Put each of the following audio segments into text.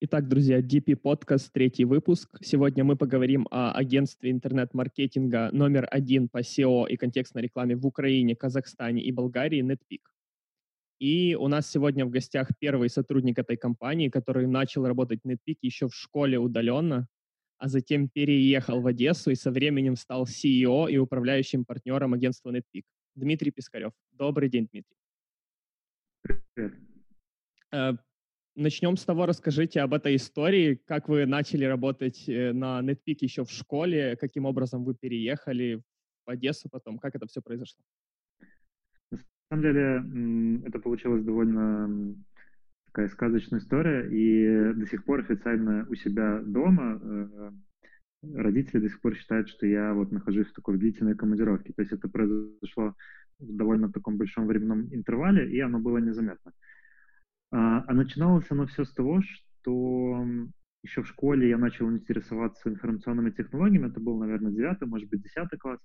Итак, друзья, DP подкаст, третий выпуск. Сегодня мы поговорим о агентстве интернет-маркетинга номер один по SEO и контекстной рекламе в Украине, Казахстане и Болгарии NetPeak. И у нас сегодня в гостях первый сотрудник этой компании, который начал работать в NetPeak еще в школе удаленно, а затем переехал в Одессу и со временем стал CEO и управляющим партнером агентства NetPeak. Дмитрий Пискарев. Добрый день, Дмитрий. Привет. Начнем с того, расскажите об этой истории, как вы начали работать э, на NetPeak еще в школе, каким образом вы переехали в Одессу потом, как это все произошло? На самом деле это получилось довольно такая сказочная история, и до сих пор официально у себя дома э, родители до сих пор считают, что я вот нахожусь в такой длительной командировке. То есть это произошло в довольно таком большом временном интервале, и оно было незаметно. А, а начиналось оно все с того, что еще в школе я начал интересоваться информационными технологиями, это был, наверное, девятый, может быть, десятый класс,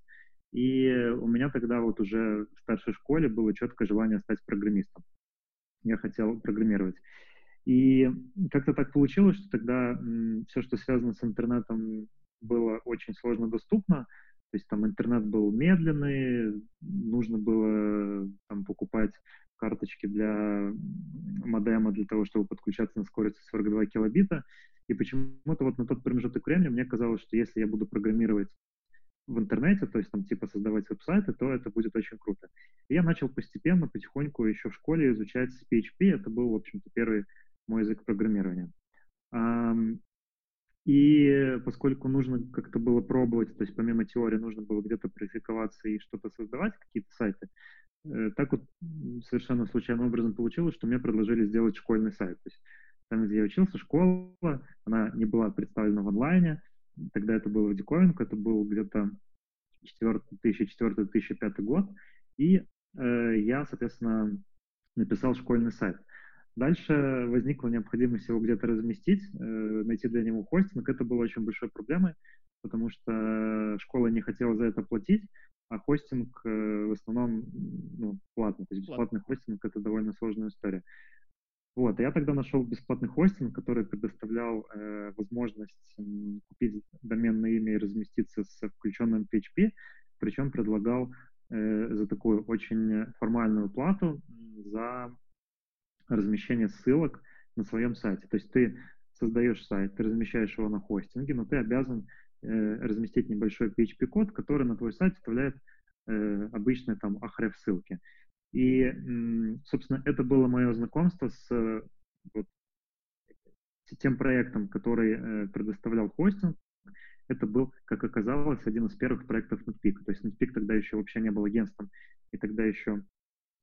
и у меня тогда вот уже в старшей школе было четкое желание стать программистом. Я хотел программировать. И как-то так получилось, что тогда все, что связано с интернетом, было очень сложно доступно. То есть там интернет был медленный, нужно было там покупать карточки для модема для того, чтобы подключаться на скорость 42 килобита. И почему-то вот на тот промежуток времени мне казалось, что если я буду программировать в интернете, то есть там типа создавать веб-сайты, то это будет очень круто. И я начал постепенно, потихоньку еще в школе изучать PHP. Это был, в общем-то, первый мой язык программирования. И поскольку нужно как-то было пробовать, то есть помимо теории нужно было где-то практиковаться и что-то создавать, какие-то сайты, так вот совершенно случайным образом получилось, что мне предложили сделать школьный сайт. То есть там, где я учился, школа, она не была представлена в онлайне. Тогда это было в диковинку, это был где-то 2004-2005 год. И э, я, соответственно, написал школьный сайт. Дальше возникла необходимость его где-то разместить, э, найти для него хостинг. Это было очень большой проблемой, потому что школа не хотела за это платить, а хостинг э, в основном ну, платный. То есть бесплатный хостинг — это довольно сложная история. Вот, я тогда нашел бесплатный хостинг, который предоставлял э, возможность э, купить доменное имя и разместиться с включенным PHP, причем предлагал э, за такую очень формальную плату за размещение ссылок на своем сайте. То есть ты создаешь сайт, ты размещаешь его на хостинге, но ты обязан разместить небольшой PHP-код, который на твой сайт вставляет э, обычные там охрев ссылки. И, собственно, это было мое знакомство с вот, тем проектом, который э, предоставлял хостинг. Это был, как оказалось, один из первых проектов NetPeak. То есть NetPeak тогда еще вообще не был агентством, и тогда еще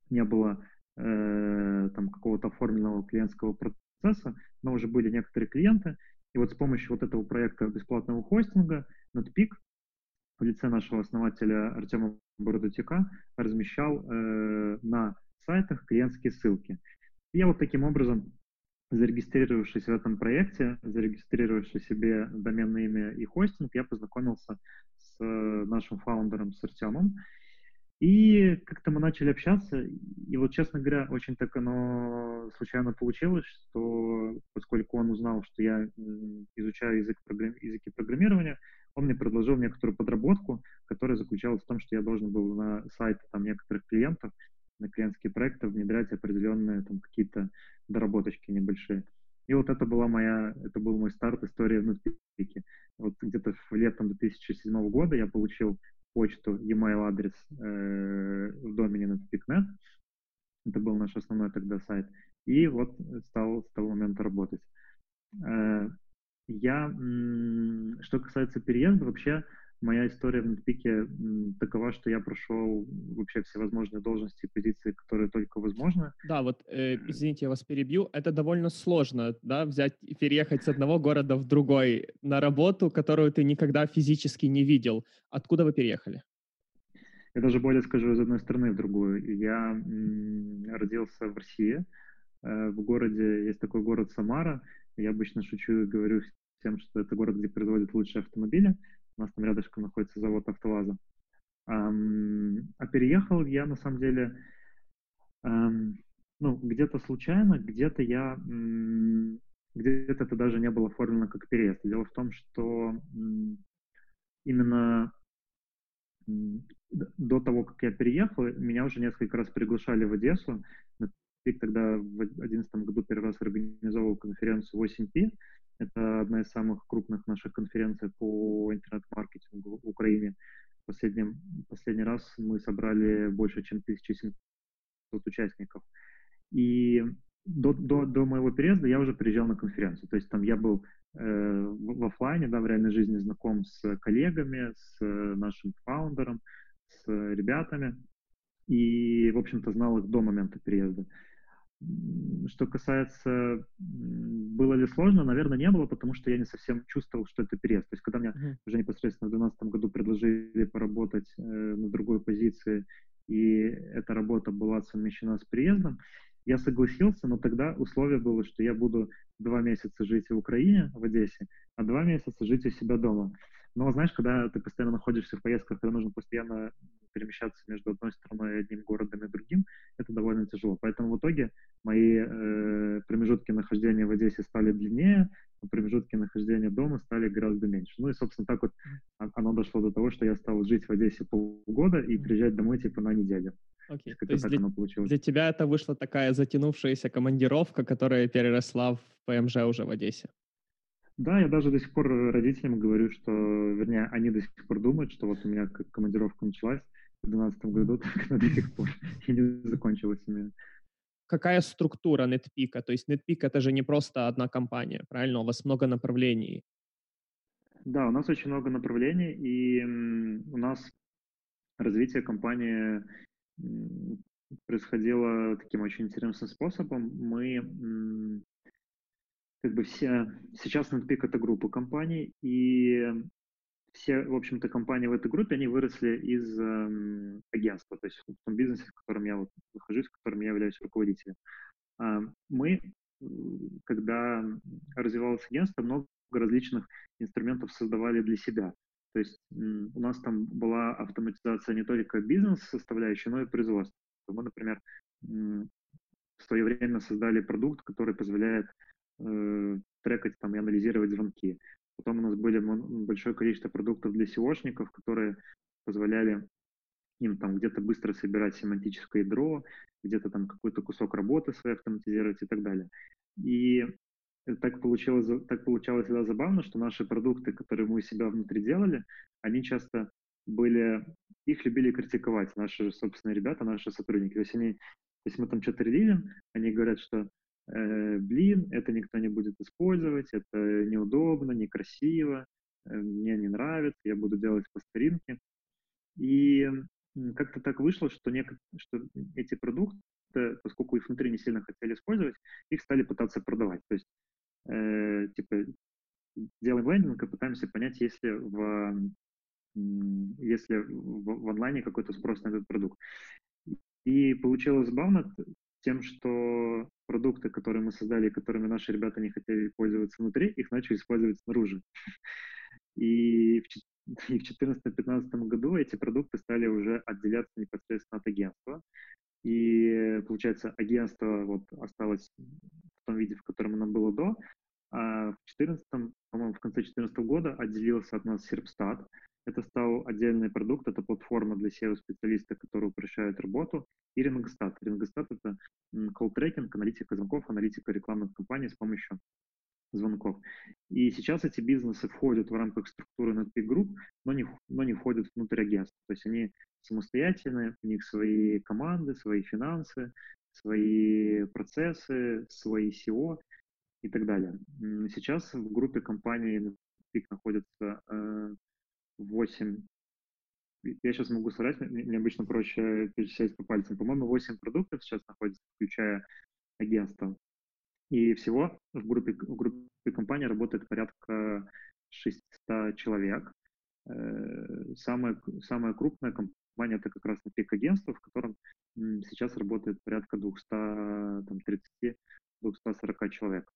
не было э, там какого-то оформленного клиентского процесса, но уже были некоторые клиенты, и вот с помощью вот этого проекта бесплатного хостинга NetPeak в лице нашего основателя Артема Бородутика размещал э, на сайтах клиентские ссылки. И я вот таким образом, зарегистрировавшись в этом проекте, зарегистрировавшись себе доменное имя и хостинг, я познакомился с э, нашим фаундером, с Артемом, и как-то мы начали общаться, и вот, честно говоря, очень так оно случайно получилось, что поскольку он узнал, что я изучаю язык программи- языки программирования, он мне предложил некоторую подработку, которая заключалась в том, что я должен был на сайты там некоторых клиентов, на клиентские проекты внедрять определенные там какие-то доработочки небольшие. И вот это была моя, это был мой старт истории внутри. Вот где-то в летом 2007 года я получил почту, e-mail адрес э, в домене netpeak.net. Это был наш основной тогда сайт. И вот стал с того момента работать. Э, я, что касается переезда, вообще моя история в Нетпике такова, что я прошел вообще все возможные должности и позиции, которые только возможно. Да, вот, э, извините, я вас перебью. Это довольно сложно, да, взять и переехать с одного города в другой на работу, которую ты никогда физически не видел. Откуда вы переехали? Я даже более скажу, из одной страны в другую. Я м, родился в России, э, в городе, есть такой город Самара. Я обычно шучу и говорю тем, что это город, где производят лучшие автомобили. У нас там рядышком находится завод «АвтоВАЗа». А переехал я, на самом деле, ну, где-то случайно, где-то я где-то это даже не было оформлено как переезд. Дело в том, что именно до того, как я переехал, меня уже несколько раз приглашали в Одессу. Пик тогда в 2011 году первый раз организовал конференцию 8P. Это одна из самых крупных наших конференций по интернет-маркетингу в Украине. Последний, последний раз мы собрали больше, чем 1700 участников. И до, до, до моего переезда я уже приезжал на конференцию. То есть там я был э, в, в офлайне, да, в реальной жизни знаком с коллегами, с нашим фаундером, с ребятами. И, в общем-то, знал их до момента переезда. Что касается, было ли сложно, наверное, не было, потому что я не совсем чувствовал, что это переезд. То есть, когда мне mm-hmm. уже непосредственно в 2012 году предложили поработать э, на другой позиции, и эта работа была совмещена с приездом, я согласился, но тогда условие было, что я буду два месяца жить в Украине, в Одессе, а два месяца жить у себя дома. Но знаешь, когда ты постоянно находишься в поездках, когда нужно постоянно перемещаться между одной страной, одним городом и другим, это довольно тяжело. Поэтому в итоге мои э, промежутки нахождения в Одессе стали длиннее, а промежутки нахождения дома стали гораздо меньше. Ну и, собственно, так вот оно дошло до того, что я стал жить в Одессе полгода и приезжать домой типа на неделю. Окей, okay. то есть для, для тебя это вышла такая затянувшаяся командировка, которая переросла в ПМЖ уже в Одессе. Да, я даже до сих пор родителям говорю, что, вернее, они до сих пор думают, что вот у меня командировка началась в 2012 году, так она до сих пор и не закончилась у меня. Какая структура NetPeak? То есть NetPeak это же не просто одна компания, правильно? У вас много направлений. Да, у нас очень много направлений, и у нас развитие компании происходило таким очень интересным способом. Мы как бы все... Сейчас NetPeak — это группа компаний, и все, в общем-то, компании в этой группе, они выросли из э, агентства, то есть в том бизнесе, в котором я вот нахожусь, в котором я являюсь руководителем. Э, мы, когда развивалось агентство, много различных инструментов создавали для себя. То есть у нас там была автоматизация не только бизнес-составляющей, но и производства. Мы, например, в свое время создали продукт, который позволяет э, трекать там, и анализировать звонки. Потом у нас были большое количество продуктов для SEOшников, которые позволяли им там где-то быстро собирать семантическое ядро, где-то там какой-то кусок работы своей автоматизировать и так далее. И так получилось, так получалось всегда забавно, что наши продукты, которые мы у себя внутри делали, они часто были, их любили критиковать наши собственные ребята, наши сотрудники. То есть они, если мы там что-то релизим, они говорят, что блин, это никто не будет использовать, это неудобно, некрасиво, э, мне не нравится, я буду делать по старинке. И как-то так вышло, что, нек- что эти продукты, поскольку их внутри не сильно хотели использовать, их стали пытаться продавать. То есть, э, типа, делаем лендинг и пытаемся понять, если в, если в, в онлайне какой-то спрос на этот продукт. И получилось забавно тем, что продукты, которые мы создали, которыми наши ребята не хотели пользоваться внутри, их начали использовать снаружи. И в 2014-2015 году эти продукты стали уже отделяться непосредственно от агентства. И, получается, агентство вот осталось в том виде, в котором оно было до, а в 14 по-моему, в конце 2014 года отделился от нас Serpstat. Это стал отдельный продукт, это платформа для SEO-специалиста, который упрощает работу, и Рингостат. Рингостат — это колл-трекинг, аналитика звонков, аналитика рекламных кампаний с помощью звонков. И сейчас эти бизнесы входят в рамках структуры NetPeak Group, но не, но не входят внутрь агентства. То есть они самостоятельные, у них свои команды, свои финансы, свои процессы, свои SEO и так далее. Сейчас в группе компаний NetPeak находится э, 8 я сейчас могу соврать, мне обычно проще перечислять по пальцам. По-моему, 8 продуктов сейчас находится, включая агентство. И всего в группе, в группе компании работает порядка 600 человек. Э, самая, самая крупная компания это как раз пик агентство, в котором сейчас работает порядка 230-240 человек.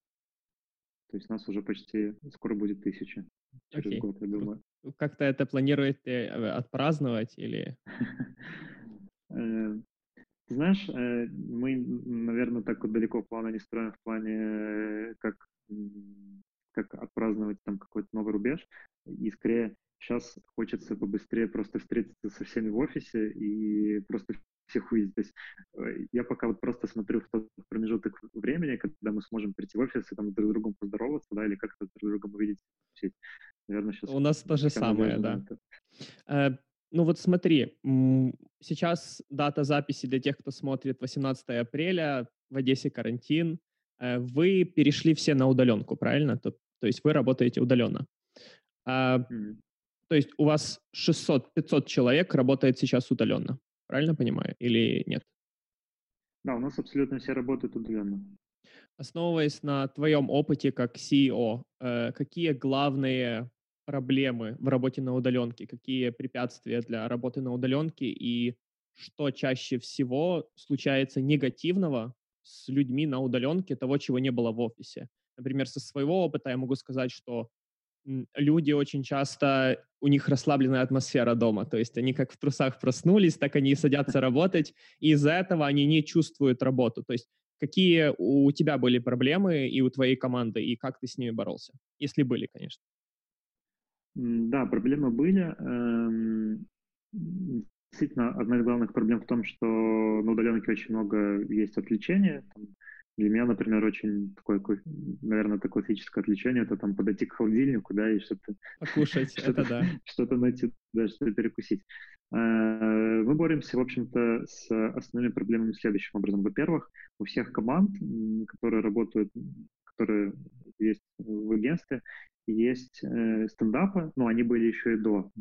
То есть нас уже почти скоро будет тысяча через okay. год, я думаю. Как-то это планируете э, отпраздновать или? Э, ты знаешь, э, мы, наверное, так вот далеко плана не строим в плане, как как отпраздновать там какой-то новый рубеж. И скорее сейчас хочется побыстрее просто встретиться со всеми в офисе и просто То есть э, я пока вот просто смотрю в тот промежуток времени, когда мы сможем прийти в офис и там друг с другом поздороваться, да, или как-то друг с другом увидеть. Наверное, сейчас... У нас то же самое, да. Э, ну вот смотри, сейчас дата записи для тех, кто смотрит 18 апреля, в Одессе карантин. Э, вы перешли все на удаленку, правильно? То, то есть вы работаете удаленно. Mm-hmm. То есть у вас 600-500 человек работает сейчас удаленно. Правильно понимаю? Или нет? Да, у нас абсолютно все работают удаленно. Основываясь на твоем опыте как CEO, э, какие главные проблемы в работе на удаленке, какие препятствия для работы на удаленке и что чаще всего случается негативного с людьми на удаленке того, чего не было в офисе. Например, со своего опыта я могу сказать, что люди очень часто, у них расслабленная атмосфера дома, то есть они как в трусах проснулись, так они и садятся работать, и из-за этого они не чувствуют работу. То есть какие у тебя были проблемы и у твоей команды, и как ты с ними боролся? Если были, конечно. Да, проблемы были. Эм, действительно, одна из главных проблем в том, что на удаленке очень много есть отвлечения. Для меня, например, очень такое, наверное, такое классическое отвлечение, это там подойти к холодильнику, да, и что-то... Покушать, что-то, это да. Что-то найти, да, что-то перекусить. Э, мы боремся, в общем-то, с основными проблемами следующим образом. Во-первых, у всех команд, которые работают, которые есть в агентстве, есть э, стендапы, но они были еще и до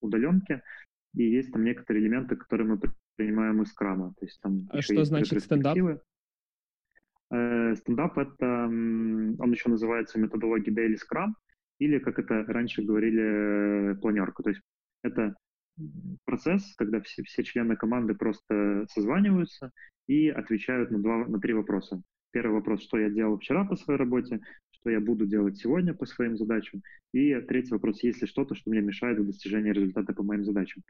удаленки, и есть там некоторые элементы, которые мы принимаем из крама. То есть там а что значит стендап? Э, стендап — это, он еще называется методологией Daily Scrum, или, как это раньше говорили, планерка. То есть это процесс, когда все, все члены команды просто созваниваются и отвечают на, два, на три вопроса. Первый вопрос, что я делал вчера по своей работе, что я буду делать сегодня по своим задачам. И третий вопрос, есть ли что-то, что мне мешает в достижении результата по моим задачам.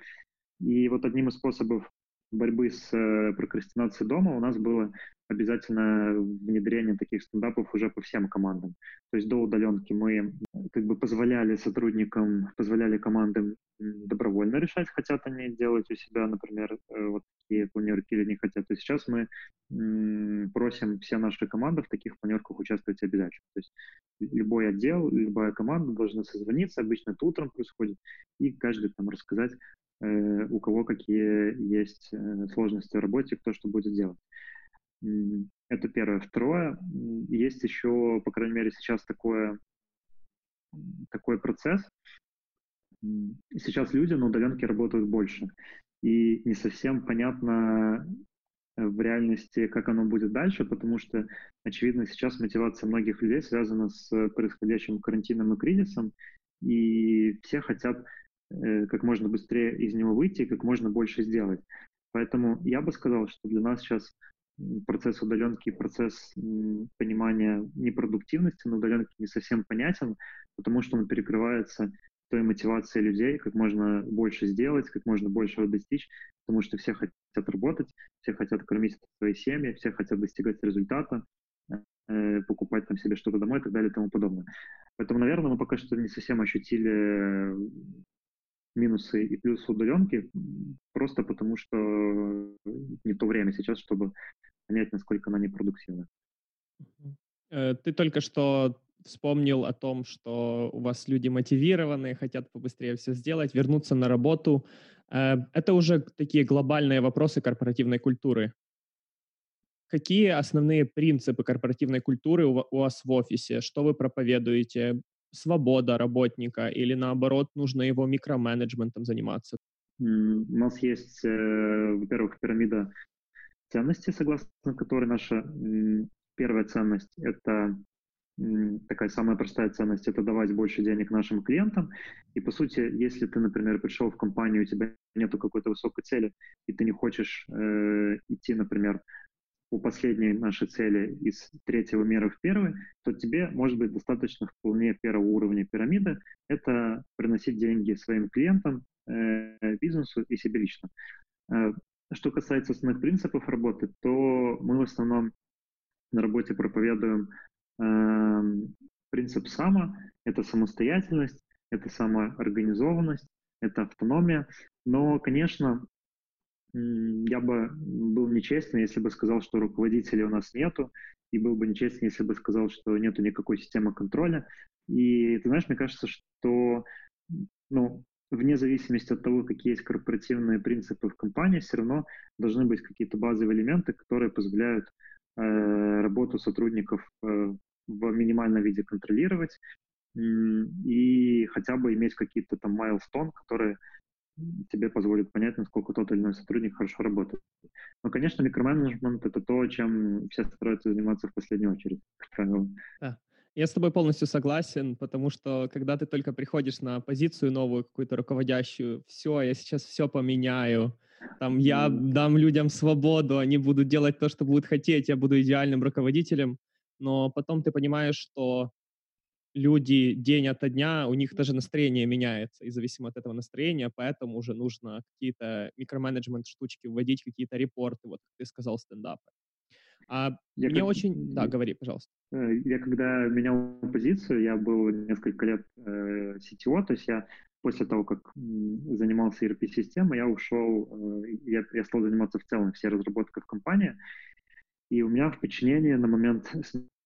И вот одним из способов борьбы с э, прокрастинацией дома у нас было обязательно внедрение таких стендапов уже по всем командам. То есть до удаленки мы как бы позволяли сотрудникам, позволяли командам добровольно решать, хотят они делать у себя, например, э, вот такие планерки или не хотят. То сейчас мы просим все наши команды в таких планерках участвовать обязательно. То есть любой отдел, любая команда должна созвониться, обычно это утром происходит, и каждый там рассказать, э, у кого какие есть э, сложности в работе, кто что будет делать. Это первое. Второе, есть еще, по крайней мере, сейчас такое, такой процесс. Сейчас люди на удаленке работают больше. И не совсем понятно э, в реальности, как оно будет дальше, потому что, очевидно, сейчас мотивация многих людей связана с происходящим карантином и кризисом, и все хотят э, как можно быстрее из него выйти и как можно больше сделать. Поэтому я бы сказал, что для нас сейчас процесс удаленки и процесс понимания непродуктивности на удаленке не совсем понятен, потому что он перекрывается той мотивацией людей, как можно больше сделать, как можно больше достичь, потому что все хотят работать, все хотят кормить свои семьи, все хотят достигать результата, э, покупать там себе что-то домой и так далее и тому подобное. Поэтому, наверное, мы пока что не совсем ощутили минусы и плюсы удаленки, просто потому что не то время сейчас, чтобы понять, насколько она непродуктивна. Э, ты только что вспомнил о том, что у вас люди мотивированные, хотят побыстрее все сделать, вернуться на работу. Э, это уже такие глобальные вопросы корпоративной культуры. Какие основные принципы корпоративной культуры у вас в офисе? Что вы проповедуете? свобода работника или наоборот нужно его микроменеджментом заниматься? У нас есть, э, во-первых, пирамида ценностей, согласно которой наша первая ценность — это такая самая простая ценность — это давать больше денег нашим клиентам. И, по сути, если ты, например, пришел в компанию, у тебя нету какой-то высокой цели, и ты не хочешь э, идти, например, по последней нашей цели из третьего мира в первый, то тебе может быть достаточно вполне первого уровня пирамиды. Это приносить деньги своим клиентам, э, бизнесу и себе лично. Э, что касается основных принципов работы, то мы в основном на работе проповедуем Эм, принцип САМа — это самостоятельность, это самоорганизованность, это автономия. Но, конечно, я бы был нечестен, если бы сказал, что руководителей у нас нету, и был бы нечестен, если бы сказал, что нету никакой системы контроля. И ты знаешь, мне кажется, что ну, вне зависимости от того, какие есть корпоративные принципы в компании, все равно должны быть какие-то базовые элементы, которые позволяют э, работу сотрудников э, в минимальном виде контролировать э, и хотя бы иметь какие-то там milestone, которые тебе позволит понять, насколько тот или иной сотрудник хорошо работает. Но, конечно, микроменеджмент — это то, чем все стараются заниматься в последнюю очередь, как правило. Да. Я с тобой полностью согласен, потому что когда ты только приходишь на позицию новую, какую-то руководящую, все, я сейчас все поменяю, там, я дам людям свободу, они будут делать то, что будут хотеть, я буду идеальным руководителем, но потом ты понимаешь, что люди день ото дня, у них даже настроение меняется, и зависимо от этого настроения, поэтому уже нужно какие-то микроменеджмент штучки вводить, какие-то репорты, вот как ты сказал, стендапы. А я мне как... очень... Да, говори, пожалуйста. Э, я когда менял позицию, я был несколько лет э, CTO, то есть я после того, как занимался ERP-системой, я ушел, э, я, я стал заниматься в целом всей разработкой в компании, и у меня в подчинении на момент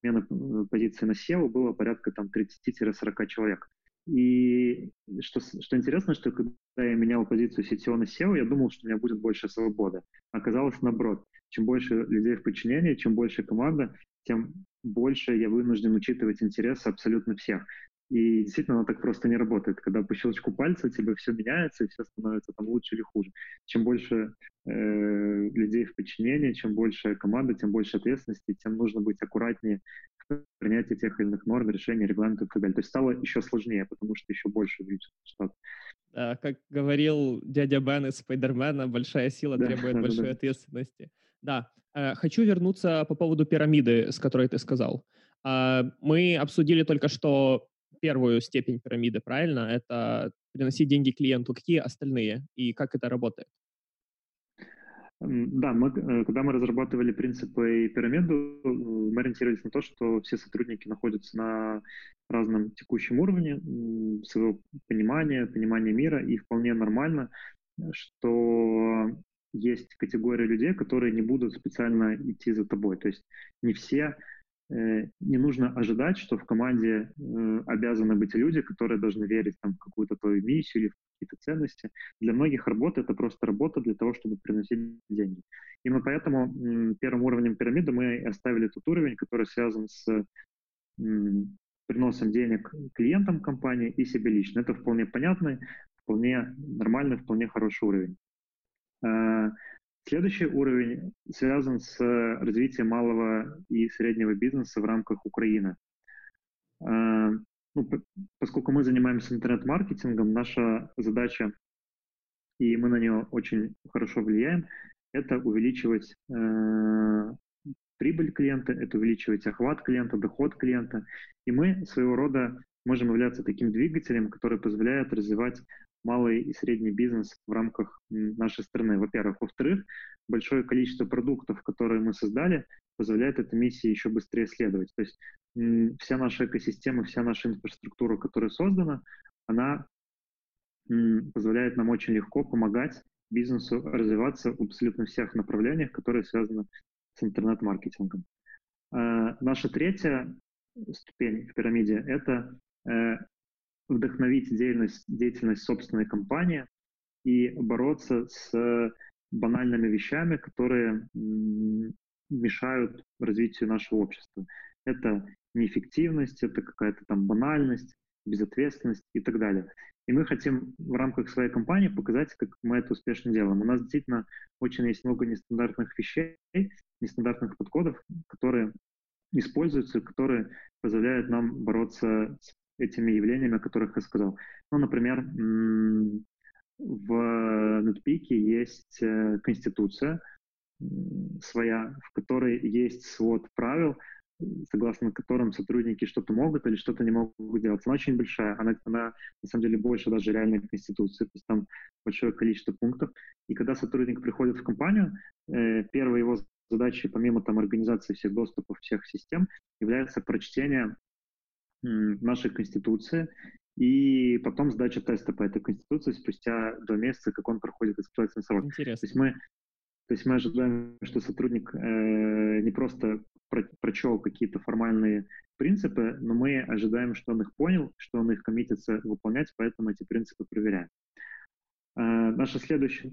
смены э, позиции на SEO было порядка там 30-40 человек. И что, что интересно, что когда я менял позицию CTO на SEO, я думал, что у меня будет больше свободы. Оказалось наоборот. Чем больше людей в подчинении, чем больше команда, тем больше я вынужден учитывать интересы абсолютно всех. И действительно, оно так просто не работает. Когда по щелчку пальца тебе все меняется, и все становится там лучше или хуже. Чем больше э, людей в подчинении, чем больше команда, тем больше ответственности, тем нужно быть аккуратнее в принятии тех или иных норм, решений, регламентов и так далее. То есть стало еще сложнее, потому что еще больше увеличился штат. Да, как говорил дядя Бен из Спайдермена, большая сила да, требует да, большой да. ответственности. Да, э, хочу вернуться по поводу пирамиды, с которой ты сказал. Э, мы обсудили только что первую степень пирамиды, правильно? Это приносить деньги клиенту. Какие остальные и как это работает? Да, мы, э, когда мы разрабатывали принципы и пирамиду, э, мы ориентировались на то, что все сотрудники находятся на разном текущем уровне своего понимания, понимания мира, и вполне нормально, что есть категория людей, которые не будут специально идти за тобой. То есть не все Э, не нужно ожидать, что в команде э, обязаны быть люди, которые должны верить там, в какую-то твою миссию или в какие-то ценности. Для многих работа — это просто работа для того, чтобы приносить деньги. Именно поэтому первым уровнем пирамиды мы оставили тот уровень, который связан с приносом денег клиентам компании и себе лично. Это вполне понятный, вполне нормальный, вполне хороший уровень. Э, Следующий уровень связан с развитием малого и среднего бизнеса в рамках Украины. А, ну, поскольку мы занимаемся интернет-маркетингом, наша задача, и мы на нее очень хорошо влияем, это увеличивать э, прибыль клиента, это увеличивать охват клиента, доход клиента. И мы своего рода можем являться таким двигателем, который позволяет развивать малый и средний бизнес в рамках нашей страны, во-первых. Во-вторых, большое количество продуктов, которые мы создали, позволяет этой миссии еще быстрее следовать. То есть вся наша экосистема, вся наша инфраструктура, которая создана, она позволяет нам очень легко помогать бизнесу развиваться в абсолютно всех направлениях, которые связаны с интернет-маркетингом. А, наша третья ступень в пирамиде — это э, вдохновить деятельность, деятельность собственной компании и бороться с банальными вещами, которые мешают развитию нашего общества. Это неэффективность, это какая-то там банальность, безответственность и так далее. И мы хотим в рамках своей компании показать, как мы это успешно делаем. У нас действительно очень есть много нестандартных вещей, нестандартных подходов, которые используются, которые позволяют нам бороться с этими явлениями, о которых я сказал. Ну, например, в NetPeak есть э, конституция своя, в которой есть свод правил, согласно которым сотрудники что-то могут или что-то не могут делать. Она очень большая, она, она на самом деле больше даже реальной конституции, то есть там большое количество пунктов. И когда сотрудник приходит в компанию, э, первая его задачей, помимо там организации всех доступов всех систем, является прочтение нашей Конституции и потом сдача теста по этой Конституции спустя два месяца, как он проходит испытательный срок. Интересно. То есть мы, то есть мы ожидаем, что сотрудник э, не просто про, прочел какие-то формальные принципы, но мы ожидаем, что он их понял, что он их коммитится выполнять, поэтому эти принципы проверяем. Э, наша следующая...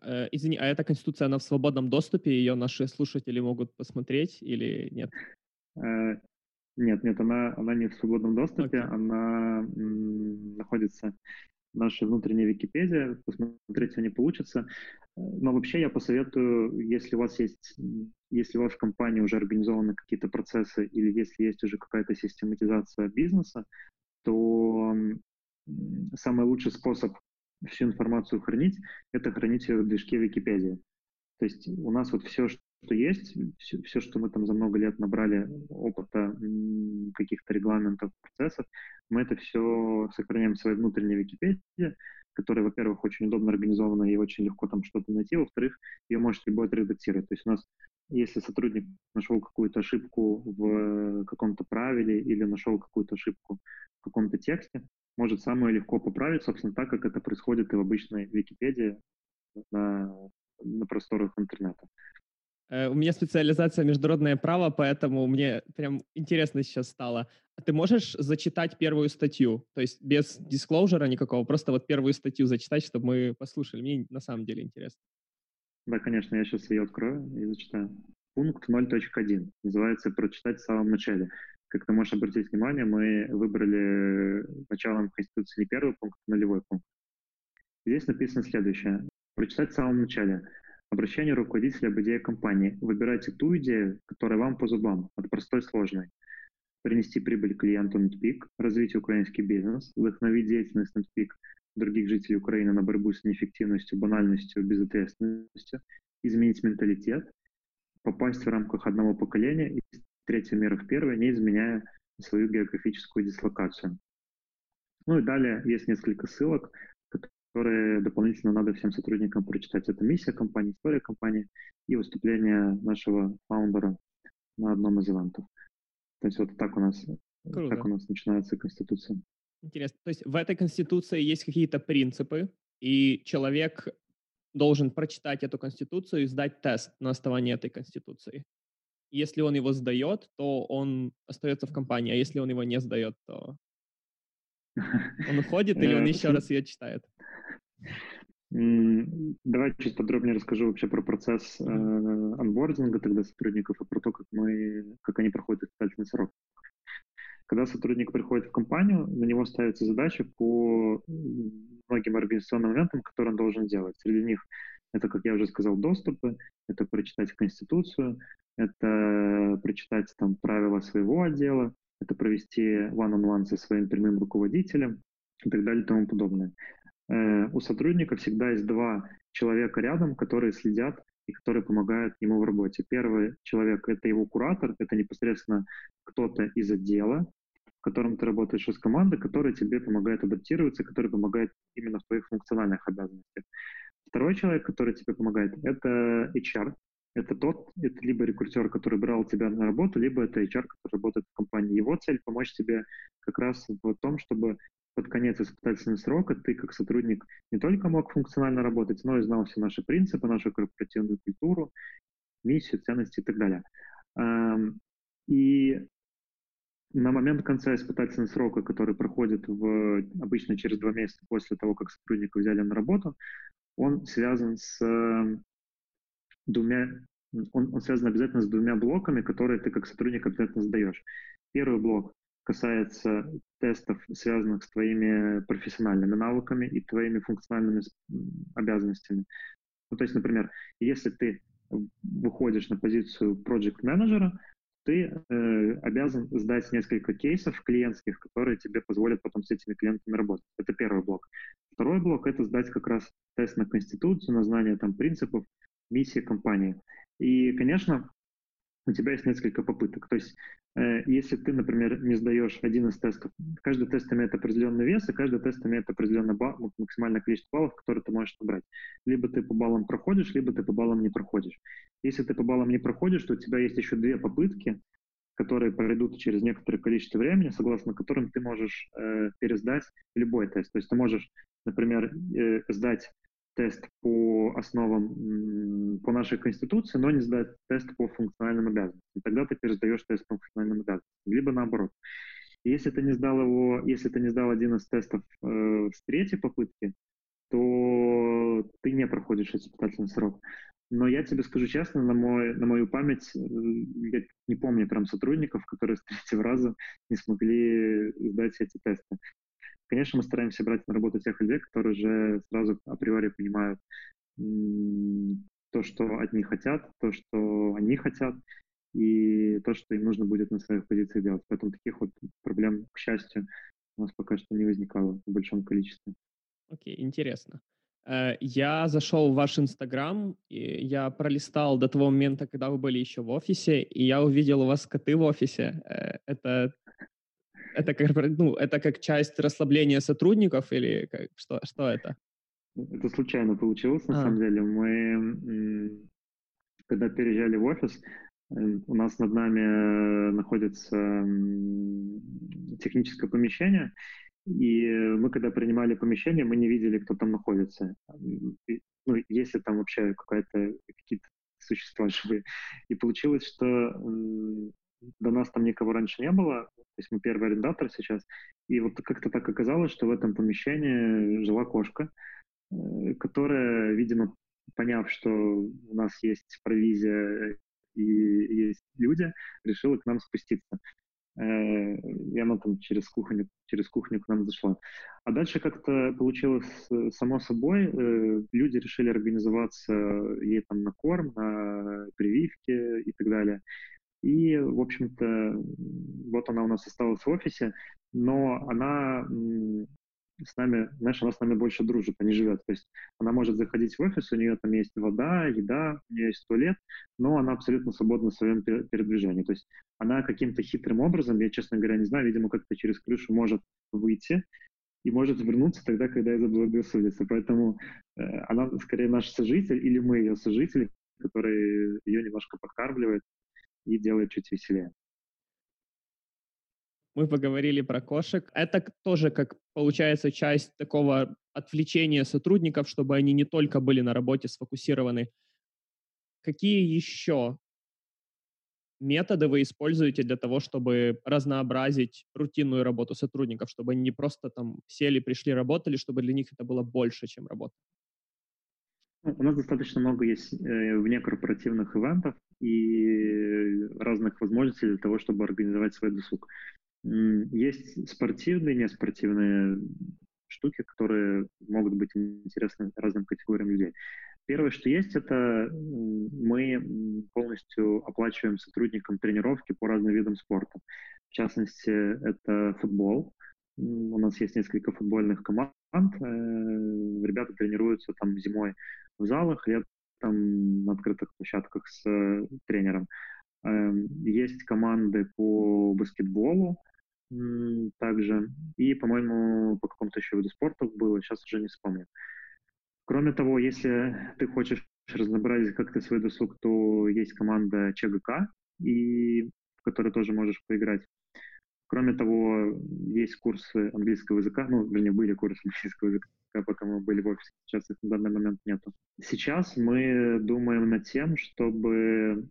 Э, извини, а эта конституция, она в свободном доступе, ее наши слушатели могут посмотреть или нет? Э, нет, нет, она, она не в свободном доступе, okay. она м, находится в нашей внутренней Википедии, посмотреть не получится. Но вообще я посоветую, если у вас есть, если у вас в компании уже организованы какие-то процессы или если есть уже какая-то систематизация бизнеса, то самый лучший способ всю информацию хранить, это хранить ее в движке Википедии. То есть у нас вот все, что есть, все, все, что мы там за много лет набрали опыта, каких-то регламентов, процессов, мы это все сохраняем в своей внутренней Википедии, которая, во-первых, очень удобно организована и очень легко там что-то найти, во-вторых, ее может любой отредактировать. То есть у нас, если сотрудник нашел какую-то ошибку в каком-то правиле или нашел какую-то ошибку в каком-то тексте, может самое легко поправить, собственно, так, как это происходит и в обычной Википедии на, на просторах интернета. Э, у меня специализация международное право, поэтому мне прям интересно сейчас стало. А ты можешь зачитать первую статью? То есть без дисклоужера никакого, просто вот первую статью зачитать, чтобы мы послушали. Мне на самом деле интересно. Да, конечно, я сейчас ее открою и зачитаю. Пункт 0.1 называется «Прочитать в самом начале». Как ты можешь обратить внимание, мы выбрали началом Конституции не первый пункт, а нулевой пункт. Здесь написано следующее. Прочитать в самом начале. Обращение руководителя об идее компании. Выбирайте ту идею, которая вам по зубам, от простой сложной. Принести прибыль клиенту NetPeak, развить украинский бизнес, вдохновить деятельность NetPeak других жителей Украины на борьбу с неэффективностью, банальностью, безответственностью, изменить менталитет, попасть в рамках одного поколения и третья мера в первое, не изменяя свою географическую дислокацию. Ну и далее есть несколько ссылок, которые дополнительно надо всем сотрудникам прочитать. Это миссия компании, история компании и выступление нашего фаундера на одном из ивентов. То есть вот так у нас, Круто. так у нас начинается конституция. Интересно. То есть в этой конституции есть какие-то принципы, и человек должен прочитать эту конституцию и сдать тест на основании этой конституции. Если он его сдает, то он остается в компании, а если он его не сдает, то он уходит или он э, еще раз ее читает? Давай чуть подробнее расскажу вообще про процесс э, анбординга тогда сотрудников и про то, как мы, как они проходят испытательный срок. Когда сотрудник приходит в компанию, на него ставится задача по многим организационным моментам, которые он должен делать. Среди них это, как я уже сказал, доступы, это прочитать Конституцию, это прочитать там правила своего отдела, это провести one-on-one со своим прямым руководителем и так далее и тому подобное. Э, у сотрудника всегда есть два человека рядом, которые следят и которые помогают ему в работе. Первый человек — это его куратор, это непосредственно кто-то из отдела, в котором ты работаешь из команды, который тебе помогает адаптироваться, который помогает именно в твоих функциональных обязанностях. Второй человек, который тебе помогает, это HR, это тот, это либо рекрутер, который брал тебя на работу, либо это HR, который работает в компании. Его цель помочь тебе как раз в том, чтобы под конец испытательного срока ты как сотрудник не только мог функционально работать, но и знал все наши принципы, нашу корпоративную культуру, миссию, ценности и так далее. И на момент конца испытательного срока, который проходит в, обычно через два месяца после того, как сотрудника взяли на работу, он связан с двумя, он, он связан обязательно с двумя блоками, которые ты как сотрудник обязательно сдаешь. Первый блок касается тестов, связанных с твоими профессиональными навыками и твоими функциональными обязанностями. Ну, то есть, например, если ты выходишь на позицию project менеджера ты э, обязан сдать несколько кейсов клиентских, которые тебе позволят потом с этими клиентами работать. Это первый блок. Второй блок — это сдать как раз тест на конституцию, на знание там принципов, миссии компании. И, конечно, у тебя есть несколько попыток. То есть, э, если ты, например, не сдаешь один из тестов, каждый тест имеет определенный вес, и каждый тест имеет определенное ба- максимальное количество баллов, которые ты можешь набрать. Либо ты по баллам проходишь, либо ты по баллам не проходишь. Если ты по баллам не проходишь, то у тебя есть еще две попытки, которые пройдут через некоторое количество времени, согласно которым ты можешь э, пересдать любой тест. То есть ты можешь, например, э, сдать тест по основам, по нашей Конституции, но не сдать тест по функциональным обязанностям. Тогда ты пересдаешь тест по функциональным обязанностям. Либо наоборот. Если ты не сдал его, если ты не сдал один из тестов э, с третьей попытки, то ты не проходишь испытательный срок. Но я тебе скажу честно, на, мой, на мою память, э, я не помню прям сотрудников, которые с третьего раза не смогли сдать эти тесты. Конечно, мы стараемся брать на работу тех людей, которые уже сразу априори понимают то, что от них хотят, то, что они хотят, и то, что им нужно будет на своих позициях делать. Поэтому таких вот проблем, к счастью, у нас пока что не возникало в большом количестве. Окей, okay, интересно. Э, я зашел в ваш Инстаграм, я пролистал до того момента, когда вы были еще в офисе, и я увидел у вас коты в офисе. Э, это это как, ну, это как часть расслабления сотрудников или как, что, что это? Это случайно получилось, на а. самом деле. Мы, когда переезжали в офис, э, у нас над нами э, находится техническое помещение, и мы, когда принимали помещение, мы не видели, кто там находится. Ну, если там вообще какая-то какие-то существа живые. И получилось, что до нас там никого раньше не было, то есть мы первый арендатор сейчас, и вот как-то так оказалось, что в этом помещении жила кошка, э, которая, видимо, поняв, что у нас есть провизия и есть люди, решила к нам спуститься. Э, и она там через кухню, через кухню к нам зашла. А дальше как-то получилось само собой. Э, люди решили организоваться ей там на корм, на прививки и так далее. И, в общем-то, вот она у нас осталась в офисе, но она с нами, знаешь, она с нами больше дружит, а не живет. То есть она может заходить в офис, у нее там есть вода, еда, у нее есть туалет, но она абсолютно свободна в своем передвижении. То есть она каким-то хитрым образом, я, честно говоря, не знаю, видимо, как-то через крышу может выйти и может вернуться тогда, когда это заблагорассудится. Поэтому э, она скорее наш сожитель или мы ее сожители, который ее немножко подкармливает и делает чуть веселее. Мы поговорили про кошек. Это тоже как получается часть такого отвлечения сотрудников, чтобы они не только были на работе сфокусированы. Какие еще методы вы используете для того, чтобы разнообразить рутинную работу сотрудников, чтобы они не просто там сели, пришли, работали, чтобы для них это было больше, чем работа? Ну, у нас достаточно много есть э, внекорпоративных ивентов и разных возможностей для того, чтобы организовать свой досуг. Есть спортивные, неспортивные штуки, которые могут быть интересны разным категориям людей. Первое, что есть, это мы полностью оплачиваем сотрудникам тренировки по разным видам спорта. В частности, это футбол. У нас есть несколько футбольных команд. Э, ребята тренируются там зимой в залах, летом на открытых площадках с э, тренером. Эм, есть команды по баскетболу также. И, по-моему, по какому-то еще виду спорта было, сейчас уже не вспомню. Кроме того, если ты хочешь разнообразить как-то свой досуг, то есть команда ЧГК, и в которой тоже можешь поиграть. Кроме того, есть курсы английского языка, ну, вернее, были курсы английского языка, пока мы были в офисе, сейчас их на данный момент нету. Сейчас мы думаем над тем, чтобы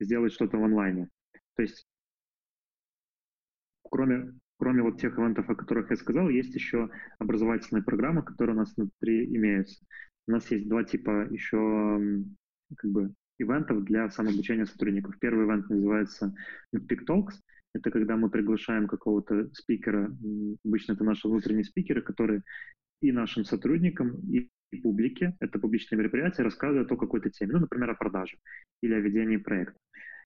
сделать что-то в онлайне. То есть, кроме, кроме вот тех ивентов, о которых я сказал, есть еще образовательные программы, которые у нас внутри имеются. У нас есть два типа еще как бы ивентов для самообучения сотрудников. Первый ивент называется Peak Talks. Это когда мы приглашаем какого-то спикера, обычно это наши внутренние спикеры, которые и нашим сотрудникам, и, публике, это публичное мероприятие, рассказывают о какой-то теме, ну, например, о продаже или о ведении проекта.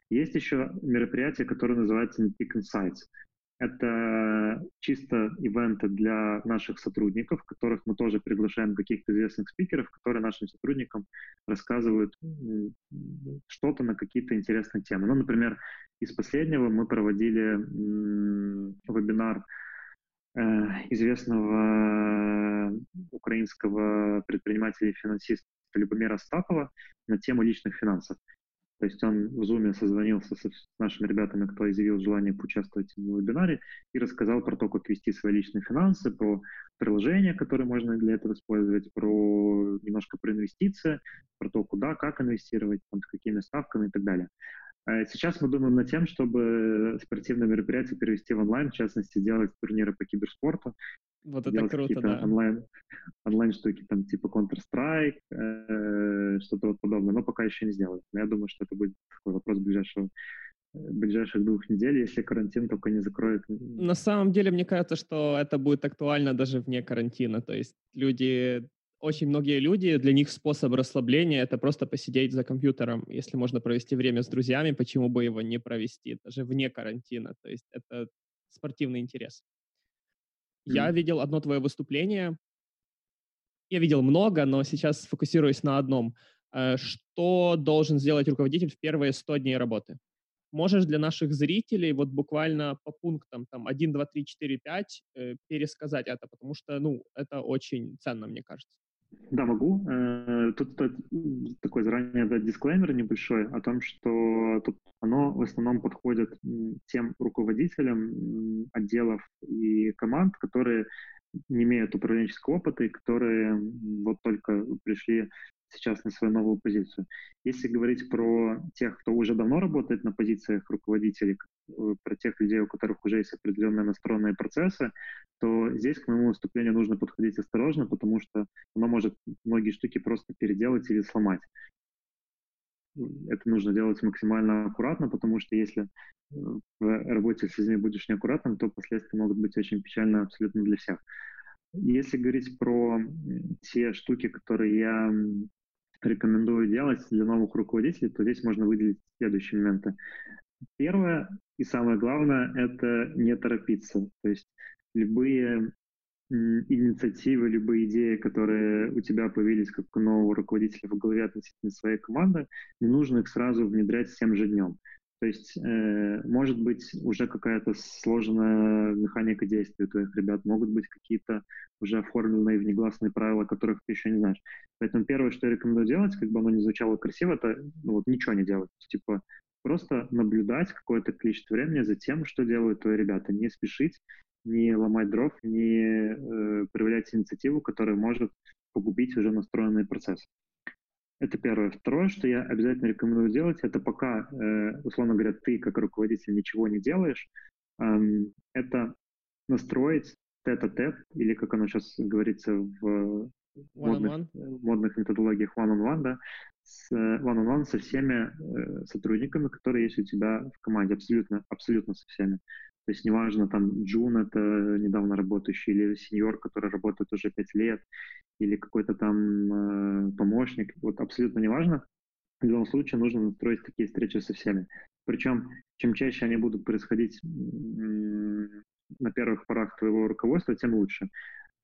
Есть еще мероприятие, которое называется Peak Insights. Это чисто ивенты для наших сотрудников, которых мы тоже приглашаем каких-то известных спикеров, которые нашим сотрудникам рассказывают что-то на какие-то интересные темы. Ну, например, из последнего мы проводили вебинар э, известного украинского предпринимателя и финансиста Любомира Остапова на тему личных финансов. То есть он в Zoom созвонился с нашими ребятами, кто изъявил желание поучаствовать в вебинаре, и рассказал про то, как вести свои личные финансы, про приложения, которые можно для этого использовать, про немножко про инвестиции, про то, куда, как инвестировать, там, с какими ставками и так далее. А сейчас мы думаем над тем, чтобы спортивные мероприятия перевести в онлайн, в частности, делать турниры по киберспорту. Вот это круто, да. Онлайн, онлайн штуки, там, типа Counter-Strike, э, что-то вот подобное, но пока еще не сделали. Но я думаю, что это будет такой вопрос ближайшего ближайших двух недель, если карантин только не закроет. На самом деле, мне кажется, что это будет актуально даже вне карантина. То есть люди очень многие люди, для них способ расслабления — это просто посидеть за компьютером. Если можно провести время с друзьями, почему бы его не провести, даже вне карантина? То есть это спортивный интерес. Mm-hmm. Я видел одно твое выступление. Я видел много, но сейчас сфокусируюсь на одном. Э, что должен сделать руководитель в первые 100 дней работы? Можешь для наших зрителей вот буквально по пунктам там 1, 2, 3, 4, 5 пересказать это, потому что, ну, это очень ценно, мне кажется. Да, могу. Э, тут такой заранее дать дисклеймер небольшой о том, что тут оно в основном подходит тем руководителям отделов и команд, которые не имеют управленческого опыта и которые вот только пришли сейчас на свою новую позицию. Если говорить про тех, кто уже давно работает на позициях руководителей, э, про тех людей, у которых уже есть определенные настроенные процессы, то здесь к моему выступлению нужно подходить осторожно, потому что оно может многие штуки просто переделать или сломать. Это нужно делать максимально аккуратно, потому что если э, в работе с людьми будешь неаккуратным, то последствия могут быть очень печальны абсолютно для всех. Если говорить про те штуки, которые я рекомендую делать для новых руководителей, то здесь можно выделить следующие моменты. Первое и самое главное – это не торопиться. То есть любые инициативы, любые идеи, которые у тебя появились как у нового руководителя в голове относительно своей команды, не нужно их сразу внедрять тем же днем. То есть, э, может быть, уже какая-то сложная механика действия у твоих ребят, могут быть какие-то уже оформленные внегласные правила, которых ты еще не знаешь. Поэтому первое, что я рекомендую делать, как бы оно ни звучало красиво, это ну, вот ничего не делать. Типа просто наблюдать какое-то количество времени за тем, что делают твои ребята. Не спешить, не ломать дров, не э, проявлять инициативу, которая может погубить уже настроенный процесс. Это первое. Второе, что я обязательно рекомендую делать, это пока, э, условно говоря, ты как руководитель ничего не делаешь, это настроить тет-а-тет, или как оно сейчас говорится в модных, модных методологиях one-on-one, да, с э, one-on-one со всеми э, сотрудниками, которые есть у тебя в команде, абсолютно, абсолютно со всеми. То есть неважно, там, Джун — это недавно работающий, или сеньор, который работает уже пять лет, или какой-то там э, помощник, вот абсолютно неважно. В любом случае нужно настроить такие встречи со всеми. Причем, чем чаще они будут происходить на первых порах твоего руководства, тем лучше.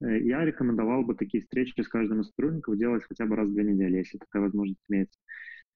Э, я рекомендовал бы такие встречи с каждым из сотрудников делать хотя бы раз в две недели, если такая возможность имеется.